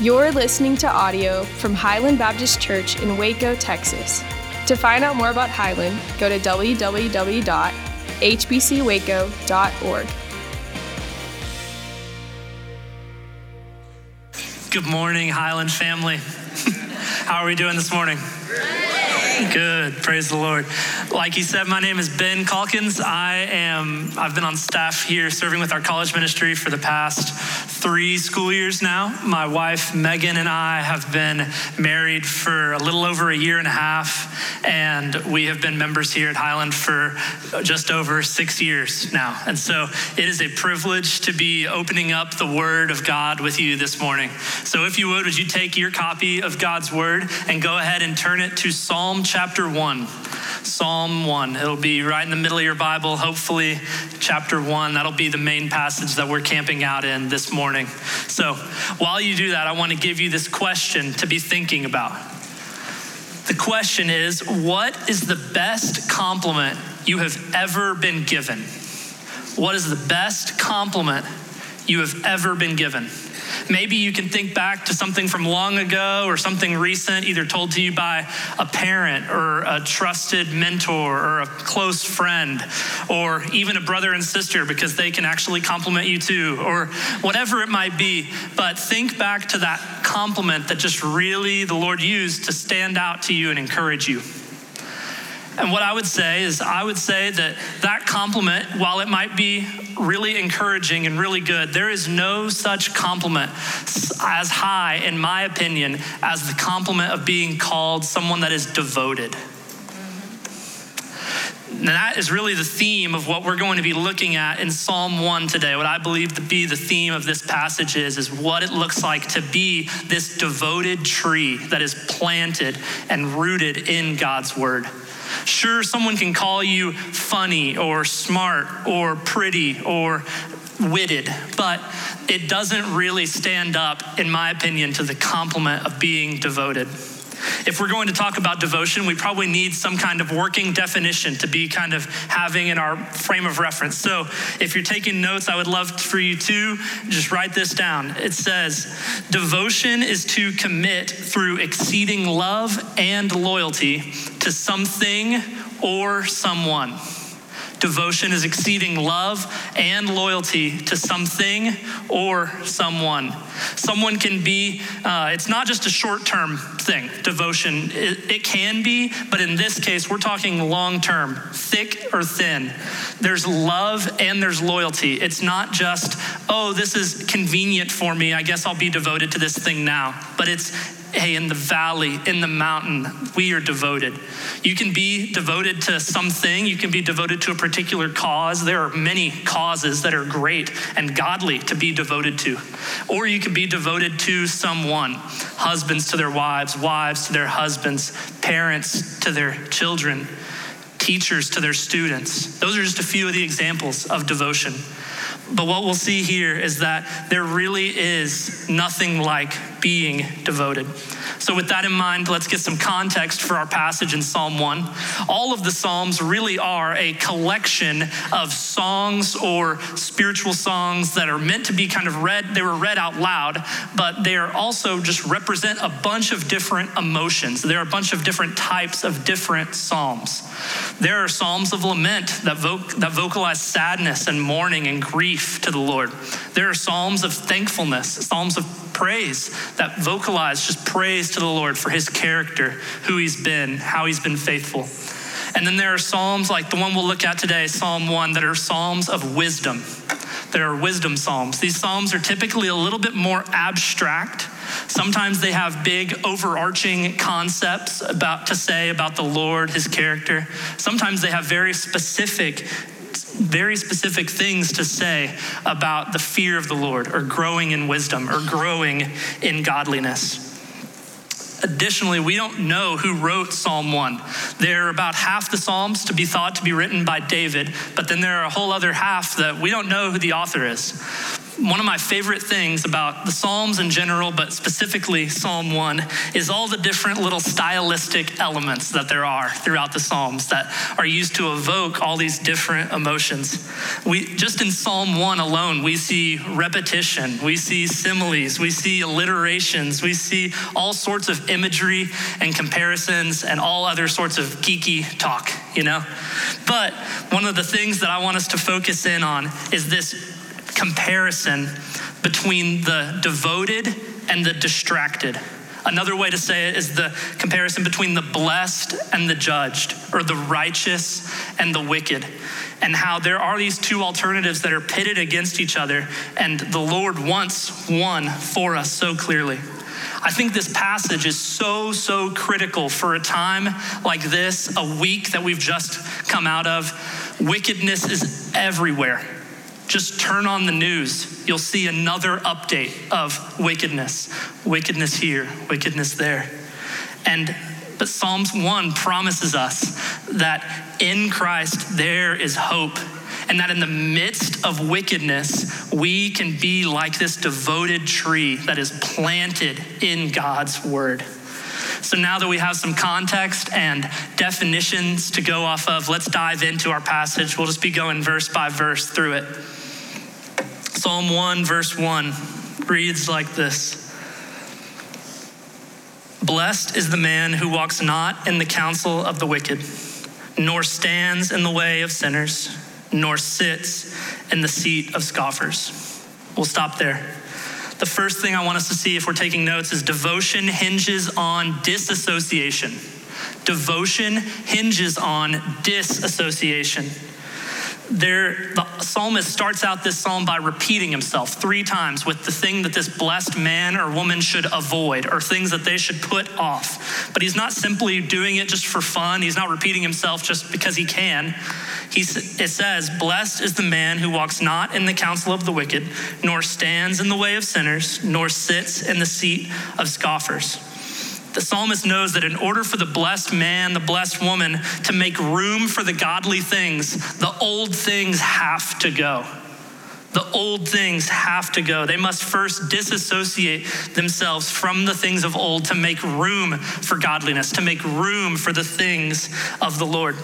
You're listening to audio from Highland Baptist Church in Waco, Texas. To find out more about Highland, go to www.hbcwaco.org. Good morning, Highland family. How are we doing this morning? Good. Praise the Lord. Like he said, my name is Ben Calkins. I am I've been on staff here serving with our college ministry for the past 3 school years now. My wife Megan and I have been married for a little over a year and a half and we have been members here at Highland for just over 6 years now. And so it is a privilege to be opening up the word of God with you this morning. So if you would, would you take your copy of God's word and go ahead and turn it to Psalm chapter 1. Psalm 1. It'll be right in the middle of your Bible, hopefully, chapter 1. That'll be the main passage that we're camping out in this morning. So while you do that, I want to give you this question to be thinking about. The question is What is the best compliment you have ever been given? What is the best compliment you have ever been given? Maybe you can think back to something from long ago or something recent, either told to you by a parent or a trusted mentor or a close friend or even a brother and sister because they can actually compliment you too or whatever it might be. But think back to that compliment that just really the Lord used to stand out to you and encourage you. And what I would say is, I would say that that compliment, while it might be really encouraging and really good, there is no such compliment as high, in my opinion, as the compliment of being called someone that is devoted. And that is really the theme of what we're going to be looking at in Psalm 1 today. What I believe to be the theme of this passage is, is what it looks like to be this devoted tree that is planted and rooted in God's word. Sure, someone can call you funny or smart or pretty or witted, but it doesn't really stand up, in my opinion, to the compliment of being devoted. If we're going to talk about devotion, we probably need some kind of working definition to be kind of having in our frame of reference. So if you're taking notes, I would love for you to just write this down. It says, Devotion is to commit through exceeding love and loyalty to something or someone. Devotion is exceeding love and loyalty to something or someone. Someone can be, uh, it's not just a short term thing, devotion. It, it can be, but in this case, we're talking long term, thick or thin. There's love and there's loyalty. It's not just, oh, this is convenient for me. I guess I'll be devoted to this thing now. But it's, hey, in the valley, in the mountain, we are devoted. You can be devoted to something, you can be devoted to a particular cause. There are many causes that are great and godly to be devoted to. Or you can be devoted to someone husbands to their wives, wives to their husbands, parents to their children, teachers to their students. Those are just a few of the examples of devotion. But what we'll see here is that there really is nothing like being devoted. So, with that in mind, let's get some context for our passage in Psalm 1. All of the Psalms really are a collection of songs or spiritual songs that are meant to be kind of read, they were read out loud, but they are also just represent a bunch of different emotions. There are a bunch of different types of different Psalms. There are Psalms of lament that, that vocalize sadness and mourning and grief to the Lord. There are Psalms of thankfulness, Psalms of praise that vocalize just praise to the Lord for his character, who he's been, how he's been faithful. And then there are Psalms like the one we'll look at today, Psalm 1, that are Psalms of wisdom. There are wisdom Psalms. These Psalms are typically a little bit more abstract. Sometimes they have big overarching concepts about to say about the Lord, his character. Sometimes they have very specific very specific things to say about the fear of the Lord or growing in wisdom or growing in godliness. Additionally, we don't know who wrote Psalm 1. There are about half the Psalms to be thought to be written by David, but then there are a whole other half that we don't know who the author is. One of my favorite things about the Psalms in general, but specifically Psalm 1, is all the different little stylistic elements that there are throughout the Psalms that are used to evoke all these different emotions. We just in Psalm 1 alone, we see repetition, we see similes, we see alliterations, we see all sorts of imagery and comparisons and all other sorts of geeky talk, you know? But one of the things that I want us to focus in on is this comparison between the devoted and the distracted. Another way to say it is the comparison between the blessed and the judged, or the righteous and the wicked, and how there are these two alternatives that are pitted against each other, and the Lord wants one for us so clearly. I think this passage is so, so critical for a time like this, a week that we've just come out of. Wickedness is everywhere. Just turn on the news. You'll see another update of wickedness. Wickedness here, wickedness there. And but Psalms 1 promises us that in Christ there is hope and that in the midst of wickedness, we can be like this devoted tree that is planted in God's word. So now that we have some context and definitions to go off of, let's dive into our passage. We'll just be going verse by verse through it. Psalm 1, verse 1 reads like this Blessed is the man who walks not in the counsel of the wicked, nor stands in the way of sinners, nor sits in the seat of scoffers. We'll stop there. The first thing I want us to see if we're taking notes is devotion hinges on disassociation. Devotion hinges on disassociation there, the psalmist starts out this psalm by repeating himself three times with the thing that this blessed man or woman should avoid or things that they should put off. But he's not simply doing it just for fun. He's not repeating himself just because he can. He, it says, Blessed is the man who walks not in the counsel of the wicked, nor stands in the way of sinners, nor sits in the seat of scoffers. The psalmist knows that in order for the blessed man, the blessed woman to make room for the godly things, the old things have to go. The old things have to go. They must first disassociate themselves from the things of old to make room for godliness, to make room for the things of the Lord.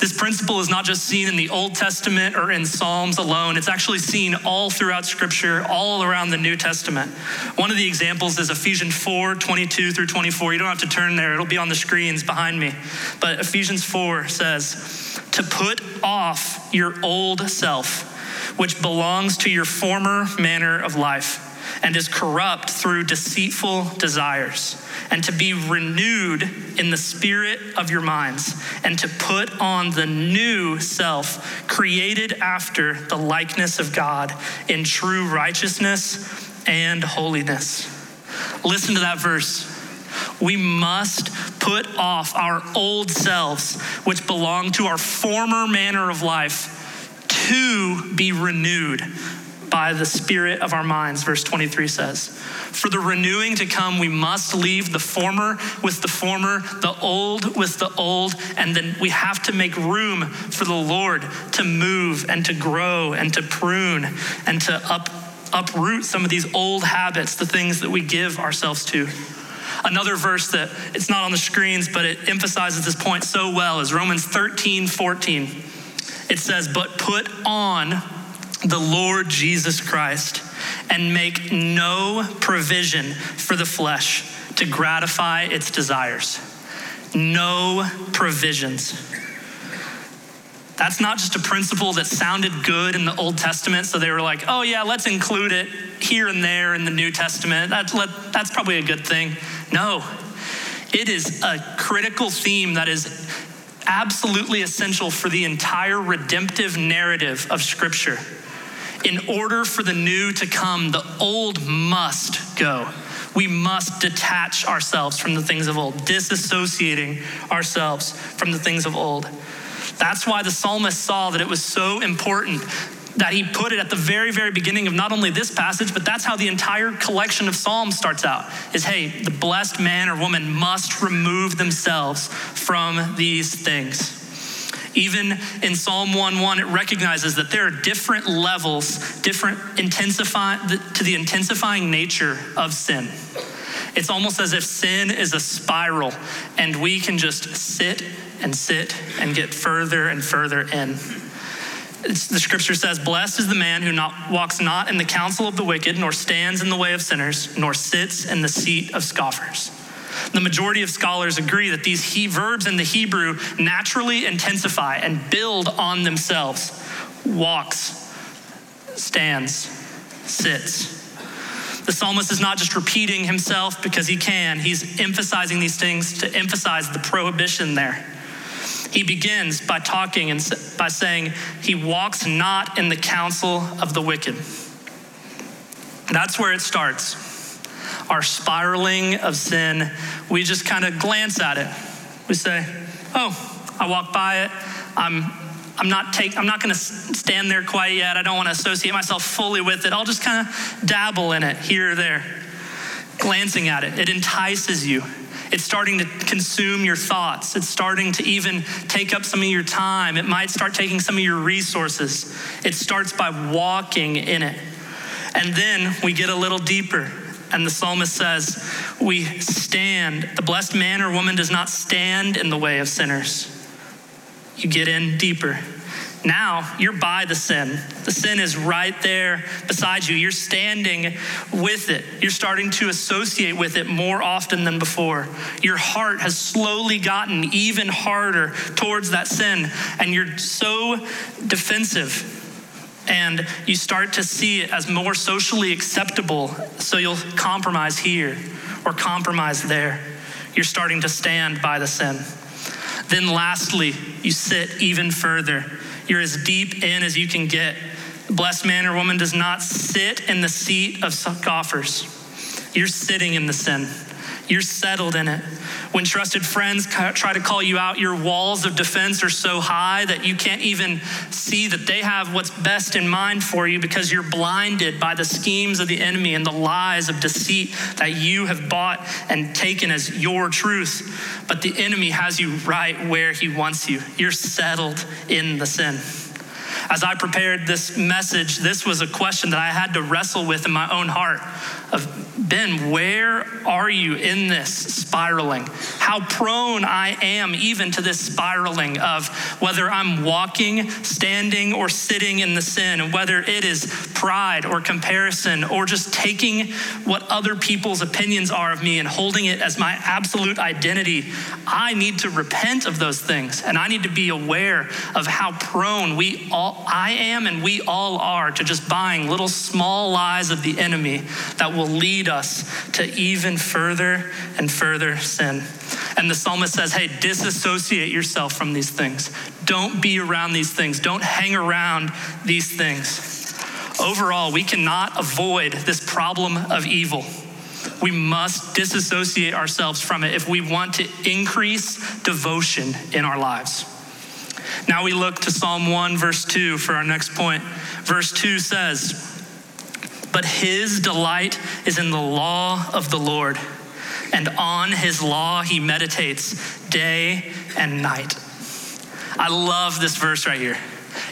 This principle is not just seen in the Old Testament or in Psalms alone, it's actually seen all throughout Scripture, all around the New Testament. One of the examples is Ephesians 4 22 through 24. You don't have to turn there, it'll be on the screens behind me. But Ephesians 4 says, To put off your old self, which belongs to your former manner of life and is corrupt through deceitful desires and to be renewed in the spirit of your minds, and to put on the new self, created after the likeness of God in true righteousness and holiness. Listen to that verse. We must put off our old selves, which belong to our former manner of life, to be renewed by the spirit of our minds, verse 23 says. For the renewing to come, we must leave the former with the former, the old with the old, and then we have to make room for the Lord to move and to grow and to prune and to up, uproot some of these old habits, the things that we give ourselves to. Another verse that it's not on the screens, but it emphasizes this point so well is Romans 13, 14. It says, But put on the Lord Jesus Christ and make no provision for the flesh to gratify its desires. No provisions. That's not just a principle that sounded good in the Old Testament, so they were like, oh, yeah, let's include it here and there in the New Testament. That, let, that's probably a good thing. No, it is a critical theme that is absolutely essential for the entire redemptive narrative of Scripture. In order for the new to come, the old must go. We must detach ourselves from the things of old, disassociating ourselves from the things of old. That's why the psalmist saw that it was so important that he put it at the very, very beginning of not only this passage, but that's how the entire collection of Psalms starts out is hey, the blessed man or woman must remove themselves from these things. Even in Psalm 1:1, it recognizes that there are different levels, different intensify to the intensifying nature of sin. It's almost as if sin is a spiral, and we can just sit and sit and get further and further in. The scripture says, Blessed is the man who not, walks not in the counsel of the wicked, nor stands in the way of sinners, nor sits in the seat of scoffers. The majority of scholars agree that these he verbs in the Hebrew naturally intensify and build on themselves. Walks, stands, sits. The psalmist is not just repeating himself because he can, he's emphasizing these things to emphasize the prohibition there. He begins by talking and by saying, He walks not in the counsel of the wicked. That's where it starts. Our spiraling of sin, we just kind of glance at it. We say, Oh, I walk by it. I'm I'm not take I'm not going to stand there quite yet. I don't want to associate myself fully with it. I'll just kind of dabble in it here or there. Glancing at it, it entices you. It's starting to consume your thoughts. It's starting to even take up some of your time. It might start taking some of your resources. It starts by walking in it. And then we get a little deeper. And the psalmist says, We stand. The blessed man or woman does not stand in the way of sinners. You get in deeper. Now you're by the sin. The sin is right there beside you. You're standing with it. You're starting to associate with it more often than before. Your heart has slowly gotten even harder towards that sin, and you're so defensive. And you start to see it as more socially acceptable, so you'll compromise here or compromise there. You're starting to stand by the sin. Then, lastly, you sit even further you're as deep in as you can get. blessed man or woman does not sit in the seat of scoffers. You're sitting in the sin. You're settled in it. When trusted friends try to call you out, your walls of defense are so high that you can't even see that they have what's best in mind for you because you're blinded by the schemes of the enemy and the lies of deceit that you have bought and taken as your truth. But the enemy has you right where he wants you. You're settled in the sin. As I prepared this message, this was a question that I had to wrestle with in my own heart of Ben, where are you in this spiraling? How prone I am even to this spiraling of whether I'm walking, standing, or sitting in the sin, and whether it is pride or comparison or just taking what other people's opinions are of me and holding it as my absolute identity. I need to repent of those things, and I need to be aware of how prone we all, I am and we all are to just buying little small lies of the enemy that will lead us to even further and further sin. And the psalmist says, hey, disassociate yourself from these things. Don't be around these things. Don't hang around these things. Overall, we cannot avoid this problem of evil. We must disassociate ourselves from it if we want to increase devotion in our lives. Now we look to Psalm 1, verse 2 for our next point. Verse 2 says, But his delight is in the law of the Lord, and on his law he meditates day and night. I love this verse right here.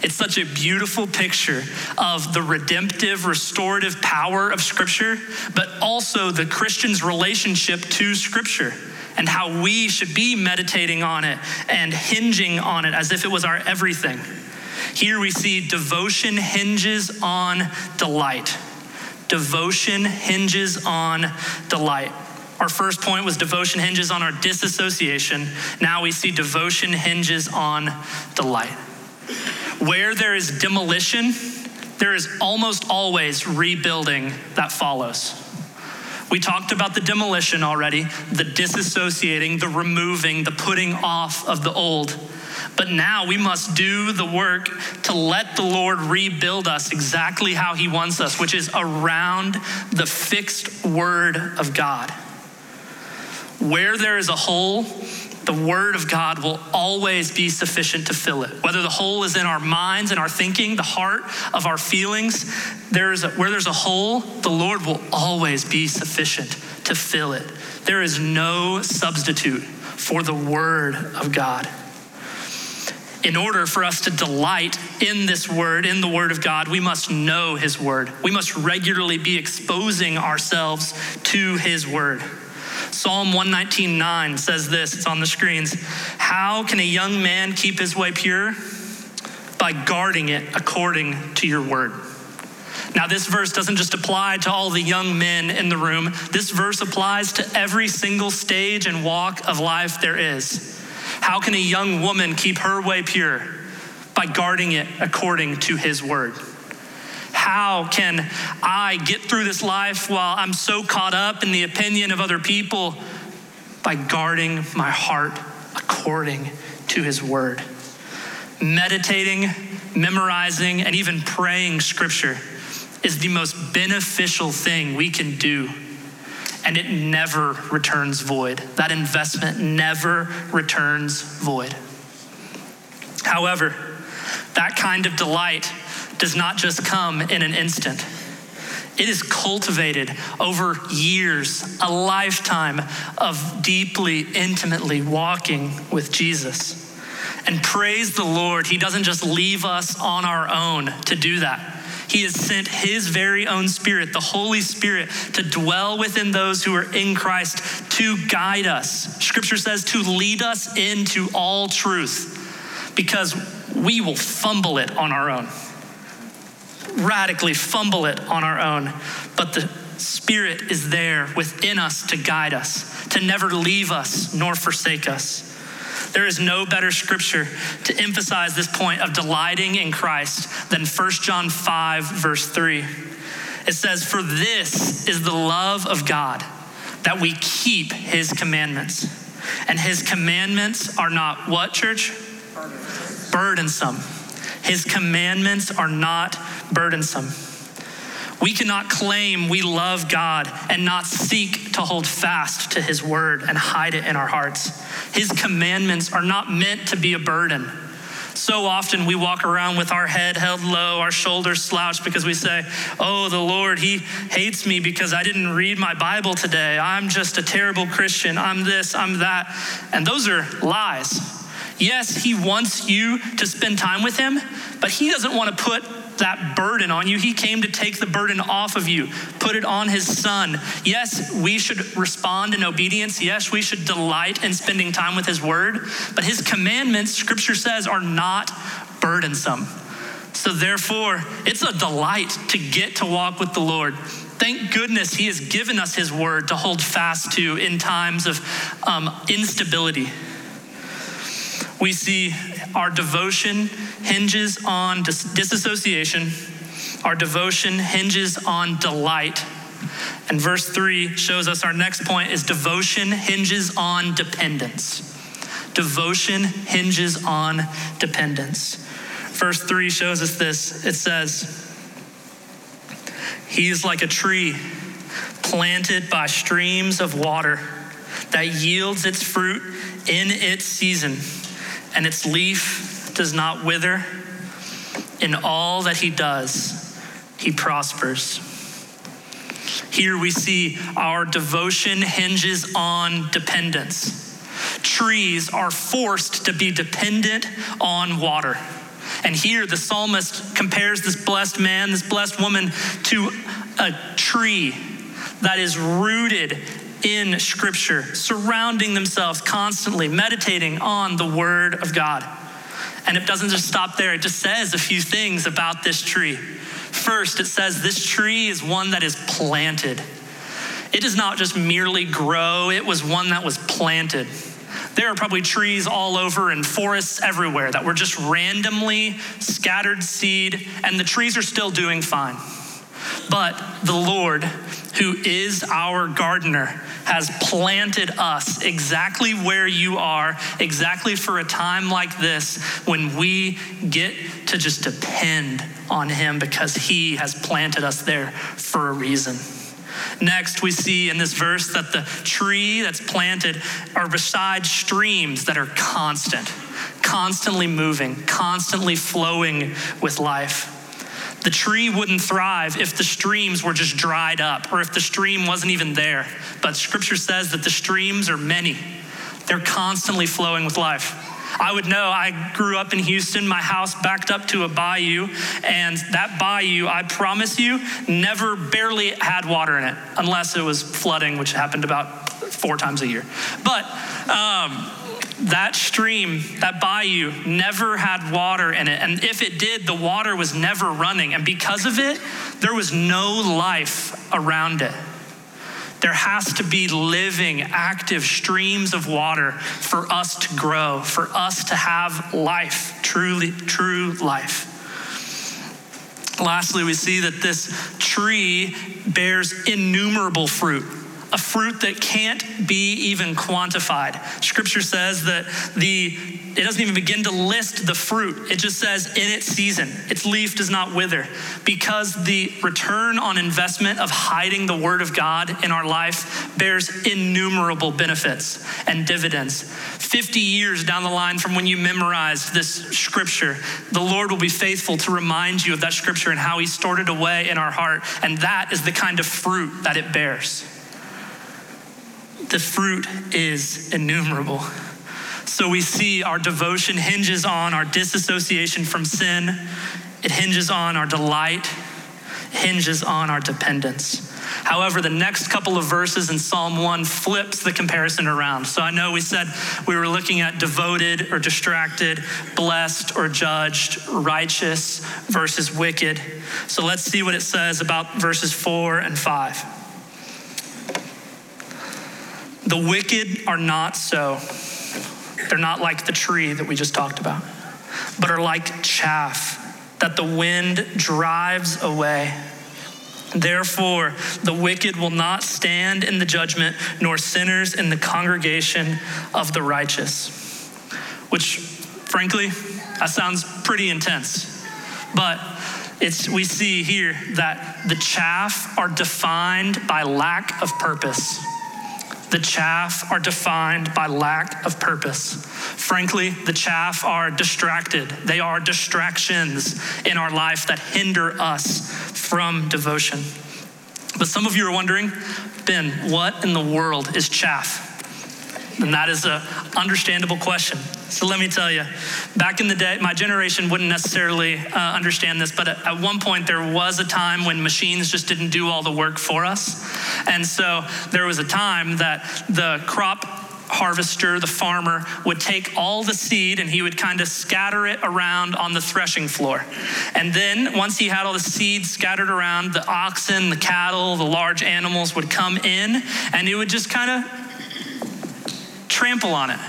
It's such a beautiful picture of the redemptive, restorative power of Scripture, but also the Christian's relationship to Scripture and how we should be meditating on it and hinging on it as if it was our everything. Here we see devotion hinges on delight. Devotion hinges on delight. Our first point was devotion hinges on our disassociation. Now we see devotion hinges on delight. Where there is demolition, there is almost always rebuilding that follows. We talked about the demolition already, the disassociating, the removing, the putting off of the old. But now we must do the work to let the Lord rebuild us exactly how He wants us, which is around the fixed word of God. Where there is a hole, the Word of God will always be sufficient to fill it. Whether the hole is in our minds and our thinking, the heart of our feelings, there is a, where there's a hole, the Lord will always be sufficient to fill it. There is no substitute for the Word of God. In order for us to delight in this word, in the word of God, we must know his word. We must regularly be exposing ourselves to his word. Psalm 119:9 says this, it's on the screens. How can a young man keep his way pure? By guarding it according to your word. Now, this verse doesn't just apply to all the young men in the room. This verse applies to every single stage and walk of life there is. How can a young woman keep her way pure? By guarding it according to his word. How can I get through this life while I'm so caught up in the opinion of other people? By guarding my heart according to his word. Meditating, memorizing, and even praying scripture is the most beneficial thing we can do and it never returns void. That investment never returns void. However, that kind of delight does not just come in an instant. It is cultivated over years, a lifetime of deeply, intimately walking with Jesus. And praise the Lord, He doesn't just leave us on our own to do that. He has sent His very own Spirit, the Holy Spirit, to dwell within those who are in Christ to guide us. Scripture says to lead us into all truth because we will fumble it on our own. Radically fumble it on our own. But the Spirit is there within us to guide us, to never leave us nor forsake us. There is no better scripture to emphasize this point of delighting in Christ than 1 John 5, verse 3. It says, For this is the love of God, that we keep his commandments. And his commandments are not what, church? Burdensome. His commandments are not burdensome. We cannot claim we love God and not seek to hold fast to his word and hide it in our hearts. His commandments are not meant to be a burden. So often we walk around with our head held low, our shoulders slouched because we say, Oh, the Lord, He hates me because I didn't read my Bible today. I'm just a terrible Christian. I'm this, I'm that. And those are lies. Yes, He wants you to spend time with Him, but He doesn't want to put that burden on you. He came to take the burden off of you, put it on his son. Yes, we should respond in obedience. Yes, we should delight in spending time with his word, but his commandments, scripture says, are not burdensome. So, therefore, it's a delight to get to walk with the Lord. Thank goodness he has given us his word to hold fast to in times of um, instability. We see our devotion hinges on dis- disassociation, our devotion hinges on delight. And verse 3 shows us our next point is devotion hinges on dependence. Devotion hinges on dependence. Verse 3 shows us this. It says, He is like a tree planted by streams of water that yields its fruit in its season, and its leaf does not wither. In all that he does, he prospers. Here we see our devotion hinges on dependence. Trees are forced to be dependent on water. And here the psalmist compares this blessed man, this blessed woman, to a tree that is rooted in Scripture, surrounding themselves constantly, meditating on the Word of God. And it doesn't just stop there, it just says a few things about this tree. First, it says this tree is one that is planted. It does not just merely grow, it was one that was planted. There are probably trees all over and forests everywhere that were just randomly scattered seed, and the trees are still doing fine. But the Lord, who is our gardener, has planted us exactly where you are, exactly for a time like this when we get to just depend on Him because He has planted us there for a reason. Next, we see in this verse that the tree that's planted are beside streams that are constant, constantly moving, constantly flowing with life. The tree wouldn't thrive if the streams were just dried up or if the stream wasn't even there. But scripture says that the streams are many, they're constantly flowing with life. I would know I grew up in Houston, my house backed up to a bayou, and that bayou, I promise you, never barely had water in it, unless it was flooding, which happened about four times a year. But um, that stream, that bayou, never had water in it. And if it did, the water was never running. And because of it, there was no life around it. There has to be living, active streams of water for us to grow, for us to have life, truly, true life. Lastly, we see that this tree bears innumerable fruit a fruit that can't be even quantified. Scripture says that the it doesn't even begin to list the fruit. It just says in its season. Its leaf does not wither because the return on investment of hiding the word of God in our life bears innumerable benefits and dividends. 50 years down the line from when you memorized this scripture, the Lord will be faithful to remind you of that scripture and how he stored it away in our heart. And that is the kind of fruit that it bears the fruit is innumerable. So we see our devotion hinges on our disassociation from sin, it hinges on our delight, hinges on our dependence. However, the next couple of verses in Psalm 1 flips the comparison around. So I know we said we were looking at devoted or distracted, blessed or judged, righteous versus wicked. So let's see what it says about verses 4 and 5. The wicked are not so. They're not like the tree that we just talked about, but are like chaff that the wind drives away. Therefore, the wicked will not stand in the judgment, nor sinners in the congregation of the righteous. Which, frankly, that sounds pretty intense. But it's, we see here that the chaff are defined by lack of purpose. The chaff are defined by lack of purpose. Frankly, the chaff are distracted. They are distractions in our life that hinder us from devotion. But some of you are wondering, Ben, what in the world is chaff? And that is an understandable question. So let me tell you, back in the day, my generation wouldn't necessarily uh, understand this, but at, at, one point there was a time when machines just didn't do all the work for us. And so there was a time that the crop harvester, the farmer, would take all the seed and he would kind of scatter it around on the threshing floor. And then once he had all the seed scattered around, the oxen, the cattle, the large animals would come in and it would just kind of trample on it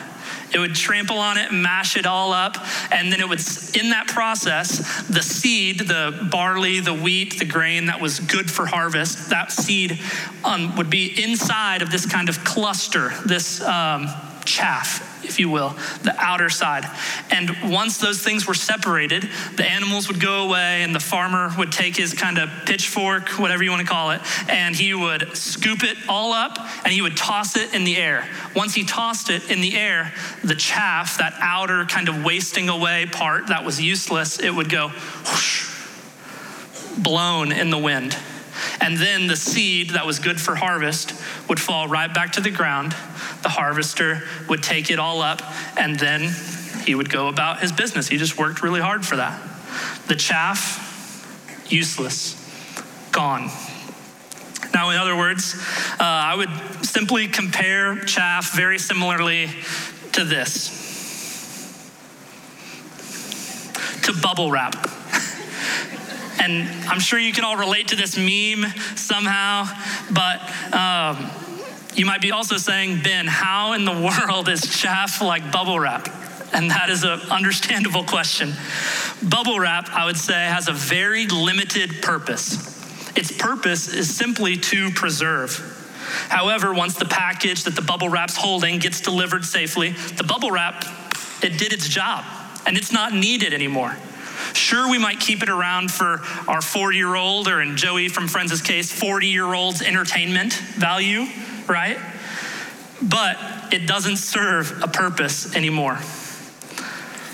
it would trample on it, mash it all up, and then it would, in that process, the seed, the barley, the wheat, the grain that was good for harvest, that seed um, would be inside of this kind of cluster, this um, chaff if you will, the outer side. And once those things were separated, the animals would go away, and the farmer would take his kind of pitchfork, whatever you want to call it, and he would scoop it all up and he would toss it in the air. Once he tossed it in the air, the chaff, that outer kind of wasting away part that was useless, it would go whoosh, blown in the wind. And then the seed that was good for harvest would fall right back to the ground. The harvester would take it all up, and then he would go about his business. He just worked really hard for that. The chaff, useless, gone. Now, in other words, uh, I would simply compare chaff very similarly to this to bubble wrap. And I'm sure you can all relate to this meme somehow, but um, you might be also saying, Ben, how in the world is chaff like bubble wrap? And that is an understandable question. Bubble wrap, I would say, has a very limited purpose. Its purpose is simply to preserve. However, once the package that the bubble wrap's holding gets delivered safely, the bubble wrap, it did its job and it's not needed anymore. Sure, we might keep it around for our 4 year old, or in Joey from Friends' case, 40 year old's entertainment value, right? But it doesn't serve a purpose anymore.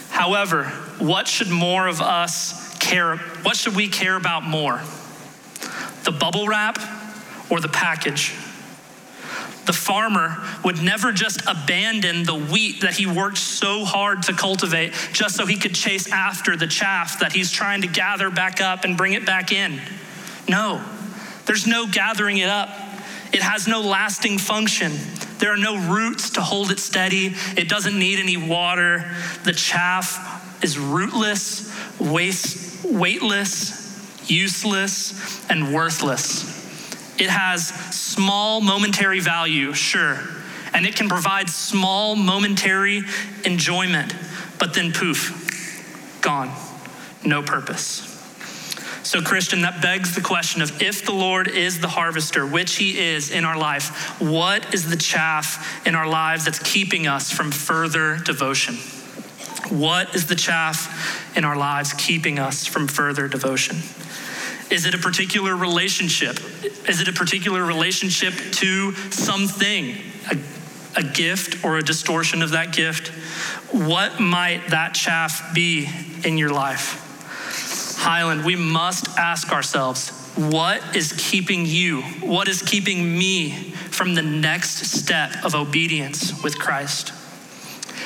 However, what should more of us care? What should we care about more? The bubble wrap or the package? The farmer would never just abandon the wheat that he worked so hard to cultivate just so he could chase after the chaff that he's trying to gather back up and bring it back in. No, there's no gathering it up. It has no lasting function. There are no roots to hold it steady. It doesn't need any water. The chaff is rootless, waste, weightless, useless, and worthless. It has small momentary value, sure, and it can provide small momentary enjoyment, but then poof, gone, no purpose. So, Christian, that begs the question of if the Lord is the harvester, which he is in our life, what is the chaff in our lives that's keeping us from further devotion? What is the chaff in our lives keeping us from further devotion? Is it a particular relationship? Is it a particular relationship to something, a, a gift or a distortion of that gift? What might that chaff be in your life? Highland, we must ask ourselves what is keeping you, what is keeping me from the next step of obedience with Christ?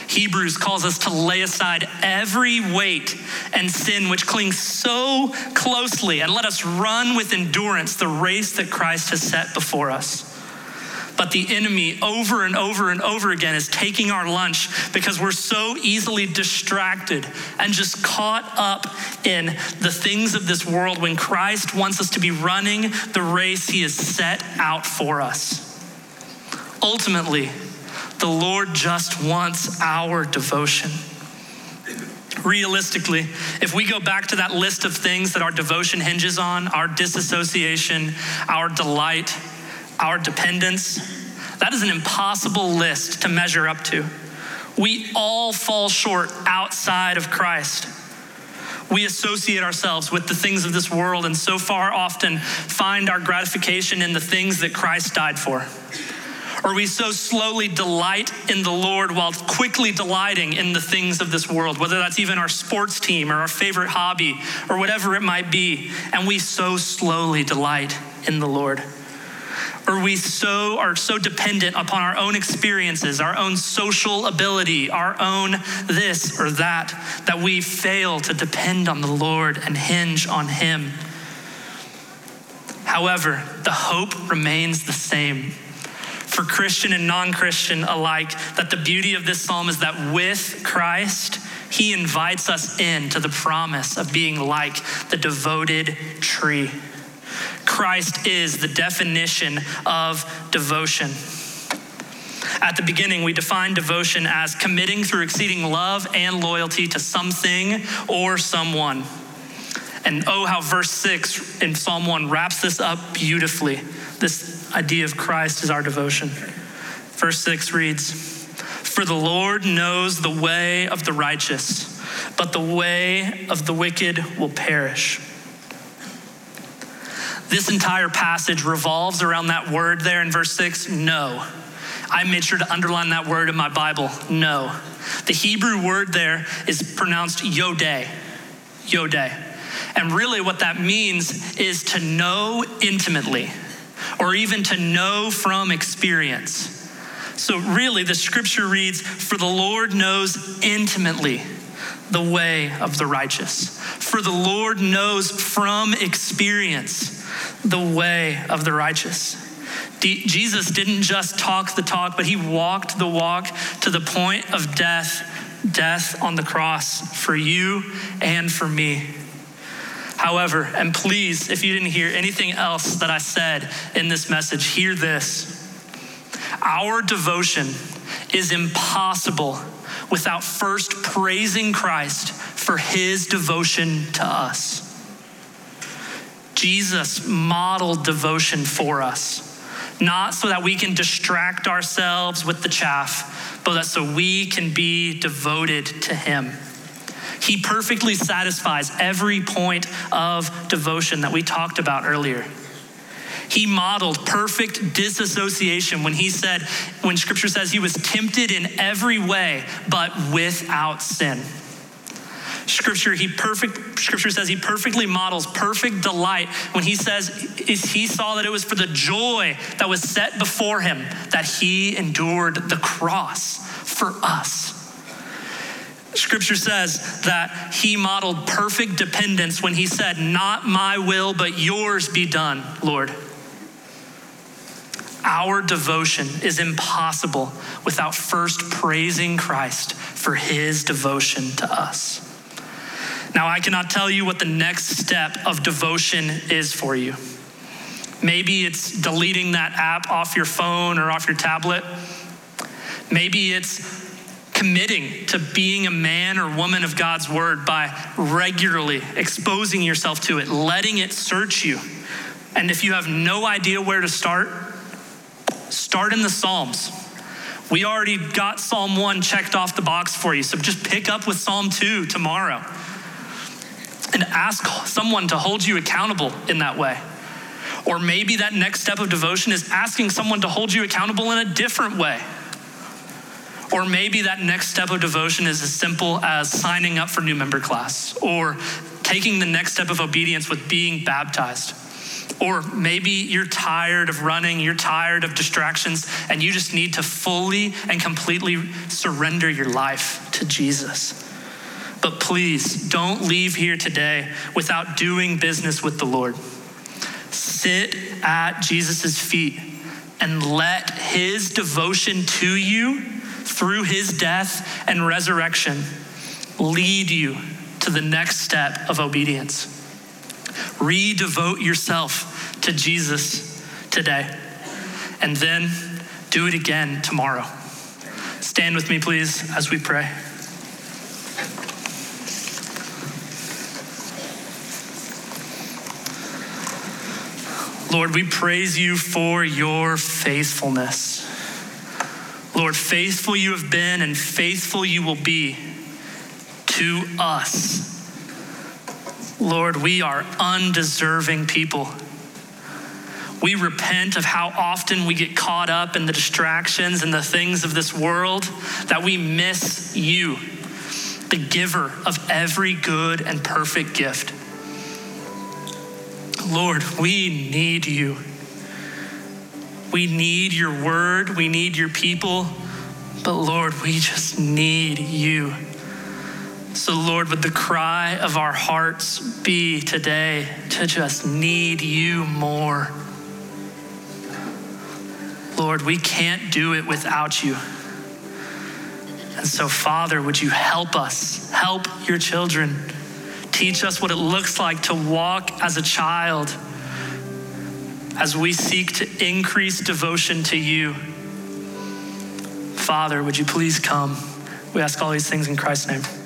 Hebrews calls us to lay aside every weight and sin which clings so closely and let us run with endurance the race that Christ has set before us. But the enemy, over and over and over again, is taking our lunch because we're so easily distracted and just caught up in the things of this world when Christ wants us to be running the race he has set out for us. Ultimately, the Lord just wants our devotion. Realistically, if we go back to that list of things that our devotion hinges on our disassociation, our delight, our dependence, that is an impossible list to measure up to. We all fall short outside of Christ. We associate ourselves with the things of this world and so far often find our gratification in the things that Christ died for. Or we so slowly delight in the Lord while quickly delighting in the things of this world, whether that's even our sports team or our favorite hobby or whatever it might be. And we so slowly delight in the Lord. Or we so are so dependent upon our own experiences, our own social ability, our own this or that, that we fail to depend on the Lord and hinge on Him. However, the hope remains the same for Christian and non Christian alike that the beauty of this psalm is that with Christ, he invites us into the promise of being like the devoted tree. Christ is the definition of devotion. At the beginning, we define devotion as committing through exceeding love and loyalty to something or someone. And oh, how verse 6 in Psalm 1 wraps this up beautifully. This idea of Christ as our devotion. Verse 6 reads For the Lord knows the way of the righteous, but the way of the wicked will perish. This entire passage revolves around that word there in verse 6 no. I made sure to underline that word in my Bible no. The Hebrew word there is pronounced yodeh. Yodeh. And really, what that means is to know intimately or even to know from experience. So, really, the scripture reads For the Lord knows intimately the way of the righteous. For the Lord knows from experience the way of the righteous. D- Jesus didn't just talk the talk, but he walked the walk to the point of death, death on the cross for you and for me. However, and please, if you didn't hear anything else that I said in this message, hear this. Our devotion is impossible without first praising Christ for his devotion to us. Jesus modeled devotion for us, not so that we can distract ourselves with the chaff, but that so we can be devoted to him. He perfectly satisfies every point of devotion that we talked about earlier. He modeled perfect disassociation when he said, when scripture says he was tempted in every way, but without sin. Scripture, he perfect, scripture says he perfectly models perfect delight when he says he saw that it was for the joy that was set before him that he endured the cross for us. Scripture says that he modeled perfect dependence when he said, Not my will, but yours be done, Lord. Our devotion is impossible without first praising Christ for his devotion to us. Now, I cannot tell you what the next step of devotion is for you. Maybe it's deleting that app off your phone or off your tablet. Maybe it's committing to being a man or woman of God's word by regularly exposing yourself to it, letting it search you. And if you have no idea where to start, start in the Psalms. We already got Psalm 1 checked off the box for you, so just pick up with Psalm 2 tomorrow and ask someone to hold you accountable in that way. Or maybe that next step of devotion is asking someone to hold you accountable in a different way. Or maybe that next step of devotion is as simple as signing up for new member class or taking the next step of obedience with being baptized. Or maybe you're tired of running, you're tired of distractions, and you just need to fully and completely surrender your life to Jesus. But please don't leave here today without doing business with the Lord. Sit at Jesus' feet and let his devotion to you through his death and resurrection lead you to the next step of obedience. Redevote yourself to Jesus today, and then do it again tomorrow. Stand with me, please, as we pray. Lord, we praise you for your faithfulness. Lord, faithful you have been and faithful you will be to us. Lord, we are undeserving people. We repent of how often we get caught up in the distractions and the things of this world that we miss you, the giver of every good and perfect gift. Lord, we need you. We need your word, we need your people, but Lord, we just need you. So, Lord, would the cry of our hearts be today to just need you more? Lord, we can't do it without you. And so, Father, would you help us, help your children, teach us what it looks like to walk as a child as we seek to increase devotion to you. Father, would you please come? We ask all these things in Christ's name.